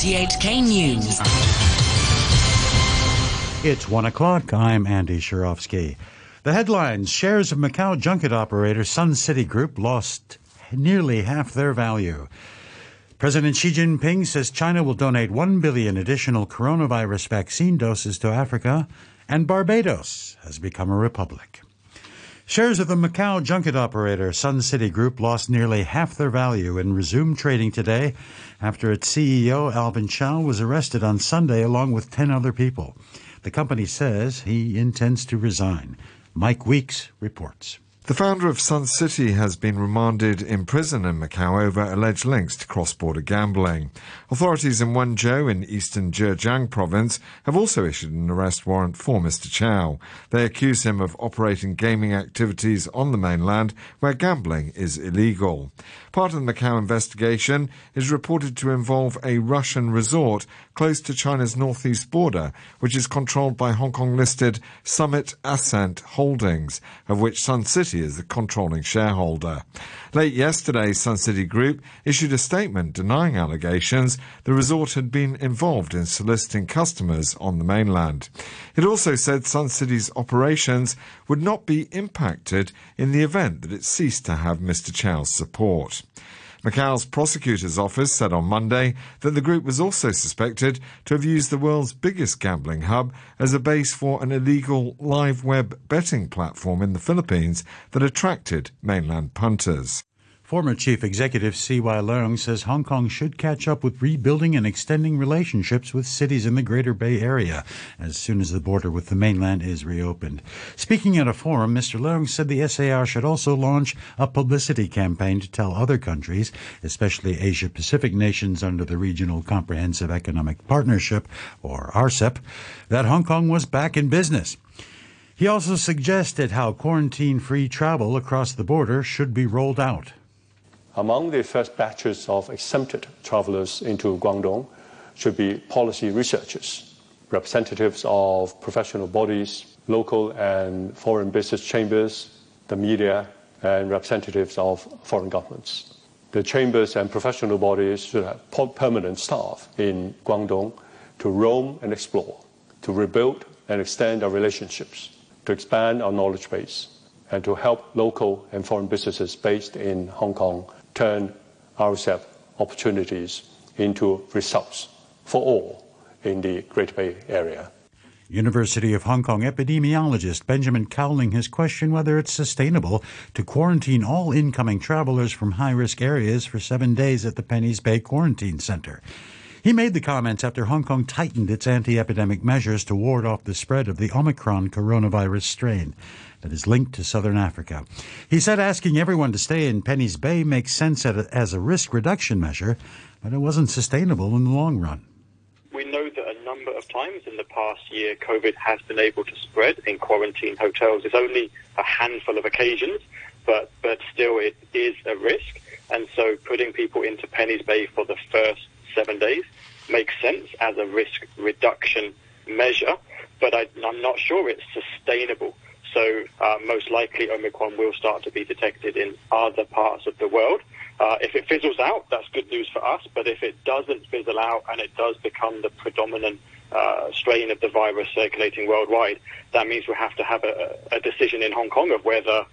RTHK News. It's one o'clock. I'm Andy Shirovsky. The headlines shares of Macau junket operator Sun City Group lost nearly half their value. President Xi Jinping says China will donate 1 billion additional coronavirus vaccine doses to Africa, and Barbados has become a republic. Shares of the Macau junket operator Sun City Group lost nearly half their value and resumed trading today after its CEO Alvin Chau was arrested on Sunday along with 10 other people. The company says he intends to resign. Mike Weeks reports. The founder of Sun City has been remanded in prison in Macau over alleged links to cross-border gambling. Authorities in Wenzhou in eastern Zhejiang province have also issued an arrest warrant for Mr. Chau. They accuse him of operating gaming activities on the mainland where gambling is illegal. Part of the Macau investigation is reported to involve a Russian resort close to China's northeast border, which is controlled by Hong Kong listed Summit Ascent Holdings, of which Sun City is the controlling shareholder. Late yesterday, Sun City Group issued a statement denying allegations the resort had been involved in soliciting customers on the mainland. It also said Sun City's operations would not be impacted in the event that it ceased to have Mr. Chau's support. Macau's prosecutor's office said on Monday that the group was also suspected to have used the world's biggest gambling hub as a base for an illegal live web betting platform in the Philippines that attracted mainland punters. Former Chief Executive C.Y. Leung says Hong Kong should catch up with rebuilding and extending relationships with cities in the Greater Bay Area as soon as the border with the mainland is reopened. Speaking at a forum, Mr. Leung said the SAR should also launch a publicity campaign to tell other countries, especially Asia Pacific nations under the Regional Comprehensive Economic Partnership, or RCEP, that Hong Kong was back in business. He also suggested how quarantine free travel across the border should be rolled out. Among the first batches of exempted travelers into Guangdong should be policy researchers, representatives of professional bodies, local and foreign business chambers, the media, and representatives of foreign governments. The chambers and professional bodies should have permanent staff in Guangdong to roam and explore, to rebuild and extend our relationships, to expand our knowledge base, and to help local and foreign businesses based in Hong Kong turn RCEP opportunities into results for all in the Great Bay Area. University of Hong Kong epidemiologist Benjamin Cowling has questioned whether it's sustainable to quarantine all incoming travelers from high risk areas for seven days at the Penny's Bay Quarantine Center. He made the comments after Hong Kong tightened its anti epidemic measures to ward off the spread of the Omicron coronavirus strain that is linked to southern Africa. He said asking everyone to stay in Penny's Bay makes sense as a risk reduction measure, but it wasn't sustainable in the long run. We know that a number of times in the past year, COVID has been able to spread in quarantine hotels. It's only a handful of occasions, but, but still it is a risk. And so putting people into Penny's Bay for the first seven days makes sense as a risk reduction measure, but I, am not sure it's sustainable. So uh, most likely Omicron will start to be detected in other parts of the world. Uh, if it fizzles out, that's good news for us. But if it doesn't fizzle out and it does become the predominant uh, strain of the virus circulating worldwide, that means we have to have a, a decision in Hong Kong of whether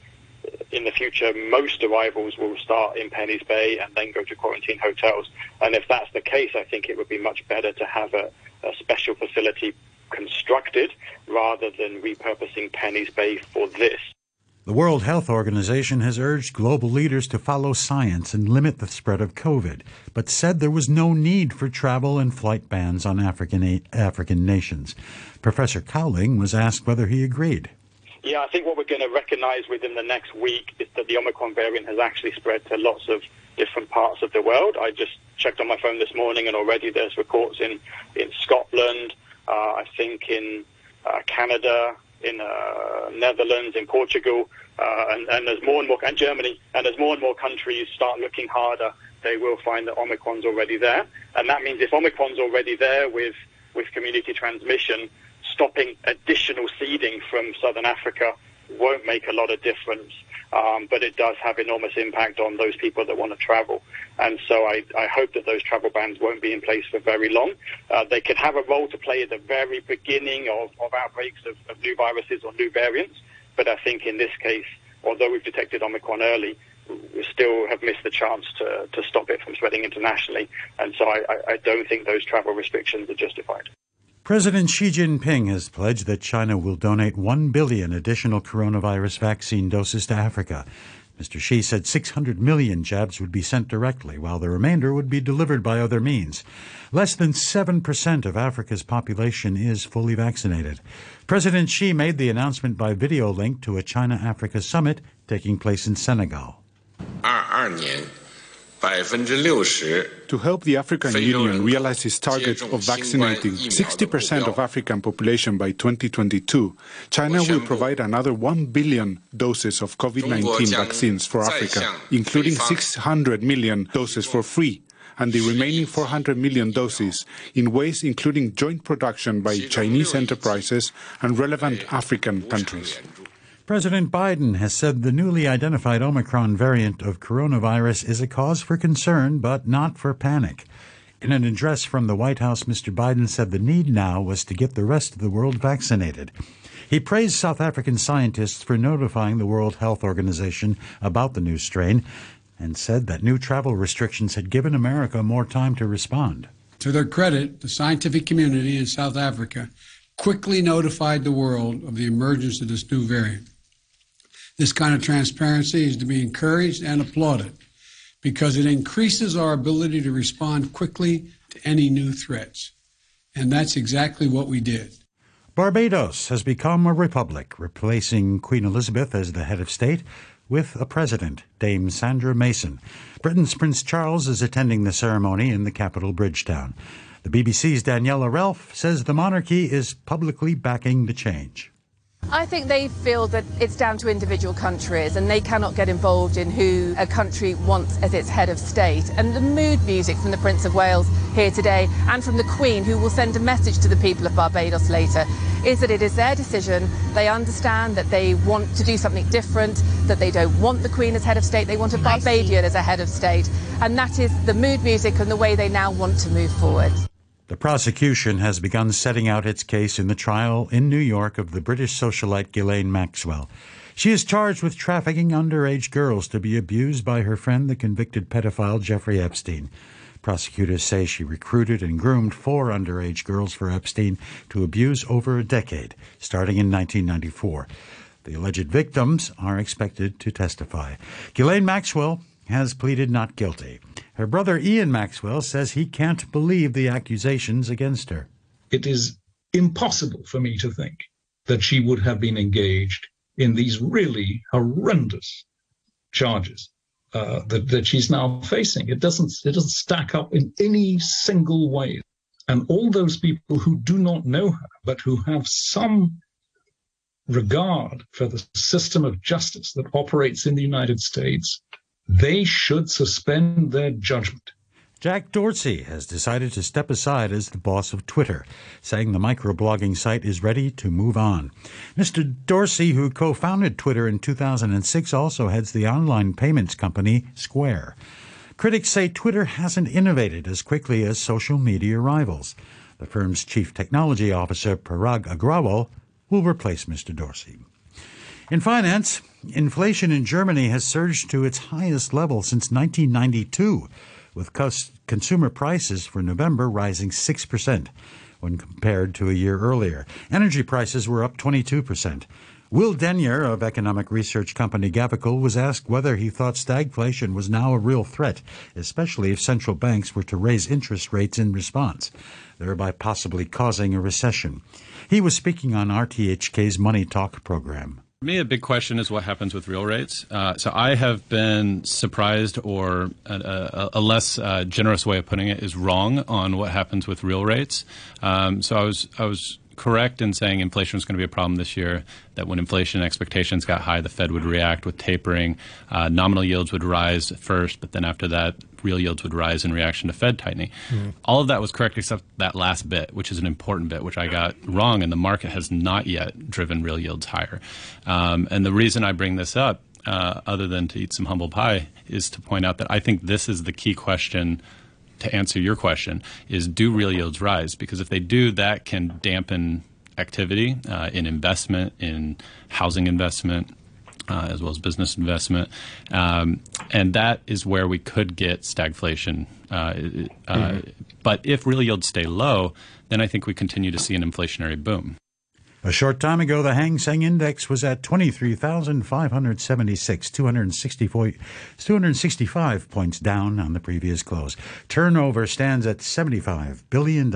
in the future, most arrivals will start in Penny's Bay and then go to quarantine hotels. And if that's the case, I think it would be much better to have a, a special facility constructed rather than repurposing Penny's Bay for this. The World Health Organization has urged global leaders to follow science and limit the spread of COVID, but said there was no need for travel and flight bans on African, African nations. Professor Cowling was asked whether he agreed. Yeah, I think what we're going to recognize within the next week is that the Omicron variant has actually spread to lots of different parts of the world. I just checked on my phone this morning, and already there's reports in, in Scotland, uh, I think in uh, Canada, in uh, Netherlands, in Portugal, uh, and, and there's more and more, and Germany, and as more and more countries start looking harder, they will find that Omicron's already there. And that means if Omicron's already there with, with community transmission, stopping additional seeding from southern Africa won't make a lot of difference. um, but it does have enormous impact on those people that want to travel. And so I, I hope that those travel bans won't be in place for very long. Uh, they can have a role to play at the very beginning of, of outbreaks of, of new viruses or new variants, but I think in this case, although we've detected Omicron early, we still have missed the chance to, to stop it from spreading internationally. And so I, I don't think those travel restrictions are justified. President Xi Jinping has pledged that China will donate 1 billion additional coronavirus vaccine doses to Africa. Mr. Xi said 600 million jabs would be sent directly, while the remainder would be delivered by other means. Less than 7% of Africa's population is fully vaccinated. President Xi made the announcement by video link to a China Africa summit taking place in Senegal. 22年 to help the African Union realize its target of vaccinating 60% of African population by 2022, China will provide another 1 billion doses of COVID-19 vaccines for Africa, including 600 million doses for free and the remaining 400 million doses in ways including joint production by Chinese enterprises and relevant African countries. President Biden has said the newly identified Omicron variant of coronavirus is a cause for concern, but not for panic. In an address from the White House, Mr. Biden said the need now was to get the rest of the world vaccinated. He praised South African scientists for notifying the World Health Organization about the new strain and said that new travel restrictions had given America more time to respond. To their credit, the scientific community in South Africa quickly notified the world of the emergence of this new variant. This kind of transparency is to be encouraged and applauded because it increases our ability to respond quickly to any new threats. And that's exactly what we did. Barbados has become a republic, replacing Queen Elizabeth as the head of state with a president, Dame Sandra Mason. Britain's Prince Charles is attending the ceremony in the capital, Bridgetown. The BBC's Daniela Ralph says the monarchy is publicly backing the change. I think they feel that it's down to individual countries and they cannot get involved in who a country wants as its head of state. And the mood music from the Prince of Wales here today and from the Queen, who will send a message to the people of Barbados later, is that it is their decision. They understand that they want to do something different, that they don't want the Queen as head of state, they want a Barbadian as a head of state. And that is the mood music and the way they now want to move forward. The prosecution has begun setting out its case in the trial in New York of the British socialite Ghislaine Maxwell. She is charged with trafficking underage girls to be abused by her friend, the convicted pedophile Jeffrey Epstein. Prosecutors say she recruited and groomed four underage girls for Epstein to abuse over a decade, starting in 1994. The alleged victims are expected to testify. Ghislaine Maxwell has pleaded not guilty. Her brother Ian Maxwell says he can't believe the accusations against her. It is impossible for me to think that she would have been engaged in these really horrendous charges uh, that, that she's now facing. It doesn't it doesn't stack up in any single way. And all those people who do not know her, but who have some regard for the system of justice that operates in the United States they should suspend their judgment. Jack Dorsey has decided to step aside as the boss of Twitter, saying the microblogging site is ready to move on. Mr. Dorsey, who co founded Twitter in 2006, also heads the online payments company Square. Critics say Twitter hasn't innovated as quickly as social media rivals. The firm's chief technology officer, Parag Agrawal, will replace Mr. Dorsey. In finance, inflation in Germany has surged to its highest level since 1992, with consumer prices for November rising 6% when compared to a year earlier. Energy prices were up 22%. Will Denyer of economic research company Gavekal was asked whether he thought stagflation was now a real threat, especially if central banks were to raise interest rates in response, thereby possibly causing a recession. He was speaking on RTHK's Money Talk program. For me, a big question is what happens with real rates. Uh, so I have been surprised, or a, a, a less uh, generous way of putting it is wrong on what happens with real rates. Um, so I was I was correct in saying inflation was going to be a problem this year. That when inflation expectations got high, the Fed would react with tapering. Uh, nominal yields would rise first, but then after that, real yields would rise in reaction to Fed tightening. Mm-hmm. All of that was correct except that last bit, which is an important bit, which I got wrong, and the market has not yet driven real yields higher. Um, and the reason I bring this up uh, other than to eat some humble pie, is to point out that I think this is the key question to answer your question: is do real yields rise? Because if they do, that can dampen activity uh, in investment, in housing investment, uh, as well as business investment. Um, and that is where we could get stagflation. Uh, mm-hmm. But if real yields stay low, then I think we continue to see an inflationary boom. A short time ago, the Hang Seng Index was at 23,576, 265 points down on the previous close. Turnover stands at $75 billion.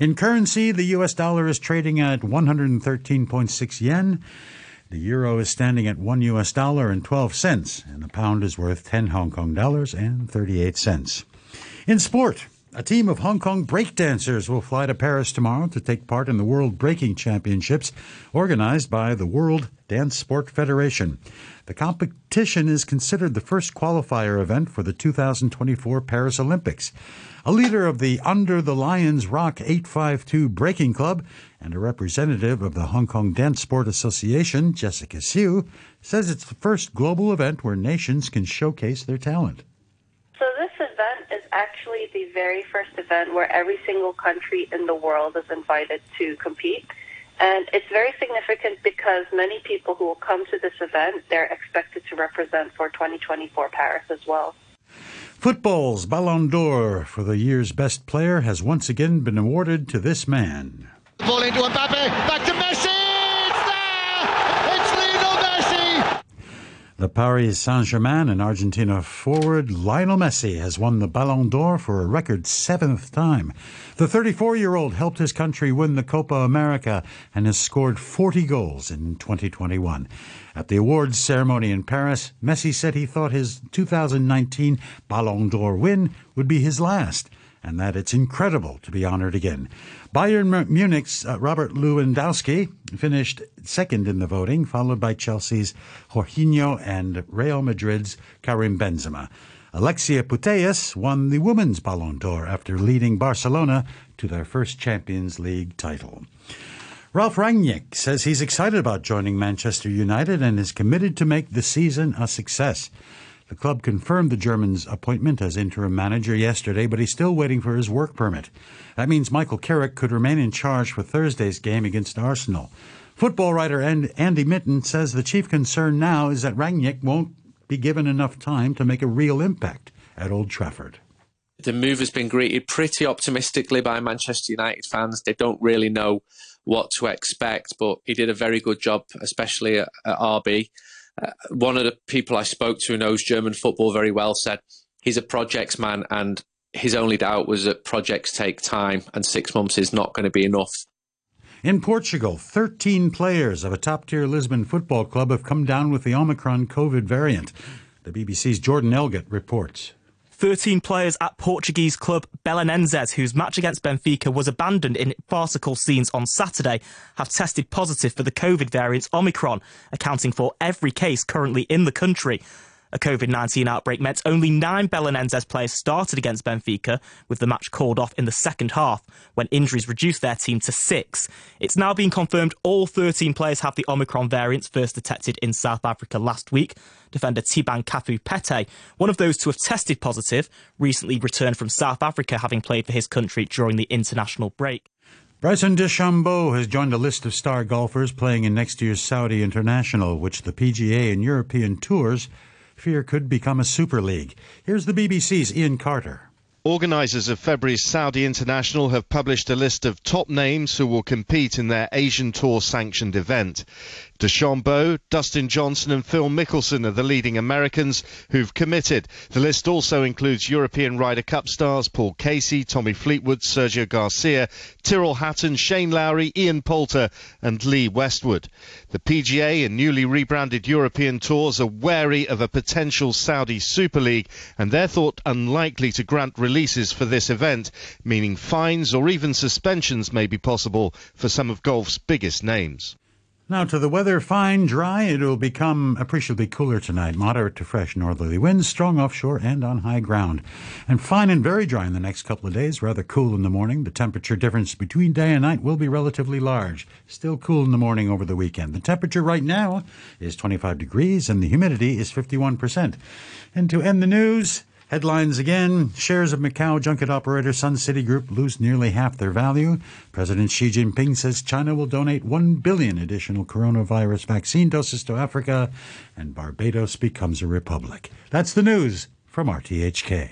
In currency, the U.S. dollar is trading at 113.6 yen. The euro is standing at 1 US dollar and 12 cents, and the pound is worth 10 Hong Kong dollars and 38 cents. In sport, a team of Hong Kong breakdancers will fly to Paris tomorrow to take part in the World Breaking Championships organized by the World Dance Sport Federation. The competition is considered the first qualifier event for the 2024 Paris Olympics. A leader of the Under the Lions Rock 852 Breaking Club and a representative of the Hong Kong Dance Sport Association, Jessica Siu, says it's the first global event where nations can showcase their talent actually the very first event where every single country in the world is invited to compete. And it's very significant because many people who will come to this event, they're expected to represent for 2024 Paris as well. Football's Ballon d'Or for the year's best player has once again been awarded to this man. Ball into Mbappe, back to The Paris Saint Germain and Argentina forward Lionel Messi has won the Ballon d'Or for a record seventh time. The 34 year old helped his country win the Copa America and has scored 40 goals in 2021. At the awards ceremony in Paris, Messi said he thought his 2019 Ballon d'Or win would be his last and that it's incredible to be honored again. Bayern Munich's uh, Robert Lewandowski finished second in the voting, followed by Chelsea's Jorginho and Real Madrid's Karim Benzema. Alexia Putellas won the Women's Ballon d'Or after leading Barcelona to their first Champions League title. Ralf Rangnick says he's excited about joining Manchester United and is committed to make the season a success. The club confirmed the German's appointment as interim manager yesterday, but he's still waiting for his work permit. That means Michael Carrick could remain in charge for Thursday's game against Arsenal. Football writer Andy Mitten says the chief concern now is that Rangnick won't be given enough time to make a real impact at Old Trafford. The move has been greeted pretty optimistically by Manchester United fans. They don't really know what to expect, but he did a very good job, especially at, at RB. Uh, one of the people I spoke to who knows German football very well said he's a projects man, and his only doubt was that projects take time, and six months is not going to be enough. In Portugal, 13 players of a top tier Lisbon football club have come down with the Omicron COVID variant. The BBC's Jordan Elgott reports. 13 players at Portuguese club Belenenses, whose match against Benfica was abandoned in farcical scenes on Saturday, have tested positive for the COVID variant Omicron, accounting for every case currently in the country. A COVID 19 outbreak meant only nine Belenenses players started against Benfica, with the match called off in the second half, when injuries reduced their team to six. It's now been confirmed all 13 players have the Omicron variant first detected in South Africa last week. Defender Thabang Kafu-Pete, one of those to have tested positive, recently returned from South Africa having played for his country during the international break. Bryson DeChambeau has joined a list of star golfers playing in next year's Saudi International, which the PGA and European Tours fear could become a super league. Here's the BBC's Ian Carter. Organisers of February's Saudi International have published a list of top names who will compete in their Asian Tour sanctioned event. DeChambeau, Dustin Johnson and Phil Mickelson are the leading Americans who've committed. The list also includes European Ryder Cup stars Paul Casey, Tommy Fleetwood, Sergio Garcia, Tyrrell Hatton, Shane Lowry, Ian Poulter and Lee Westwood. The PGA and newly rebranded European Tours are wary of a potential Saudi Super League and they're thought unlikely to grant releases for this event, meaning fines or even suspensions may be possible for some of golf's biggest names. Now to the weather, fine, dry. It will become appreciably cooler tonight. Moderate to fresh northerly winds, strong offshore and on high ground. And fine and very dry in the next couple of days, rather cool in the morning. The temperature difference between day and night will be relatively large. Still cool in the morning over the weekend. The temperature right now is 25 degrees and the humidity is 51%. And to end the news, Headlines again shares of Macau junket operator Sun City Group lose nearly half their value. President Xi Jinping says China will donate 1 billion additional coronavirus vaccine doses to Africa, and Barbados becomes a republic. That's the news from RTHK.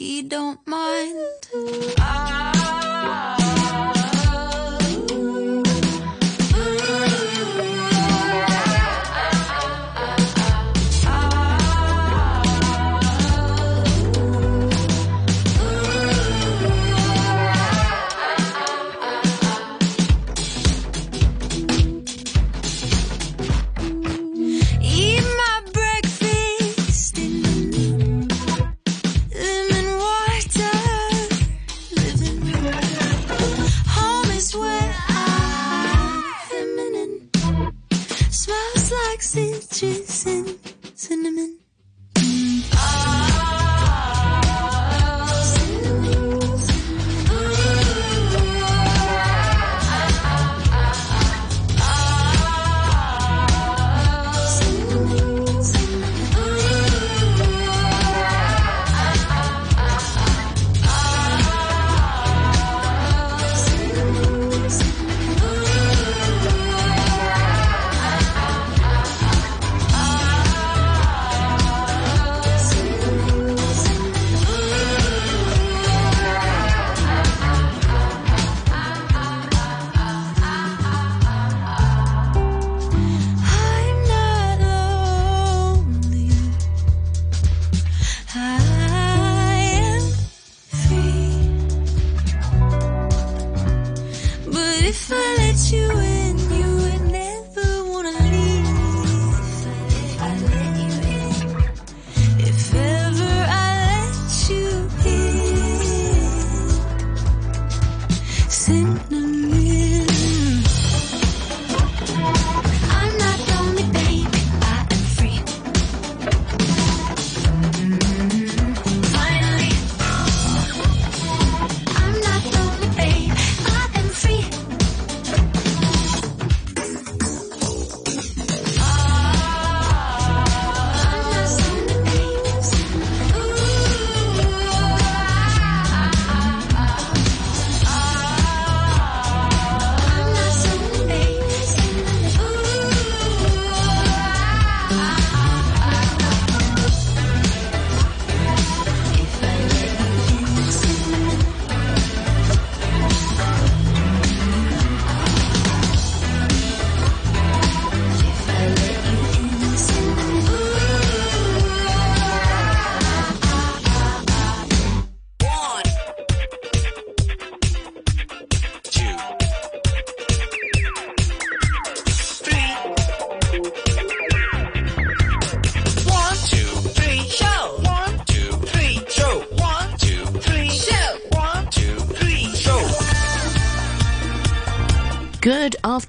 he don't mind. stitches in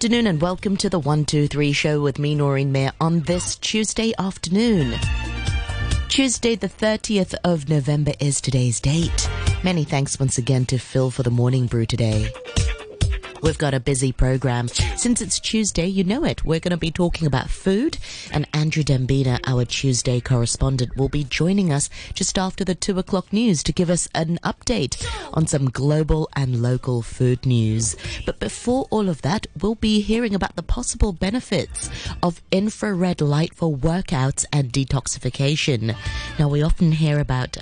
afternoon and welcome to the 123 show with me, Noreen Mayer, on this Tuesday afternoon. Tuesday, the 30th of November, is today's date. Many thanks once again to Phil for the morning brew today. We've got a busy program. Since it's Tuesday, you know it. We're going to be talking about food, and Andrew Dembina, our Tuesday correspondent, will be joining us just after the two o'clock news to give us an update on some global and local food news. But before all of that, we'll be hearing about the possible benefits of infrared light for workouts and detoxification. Now, we often hear about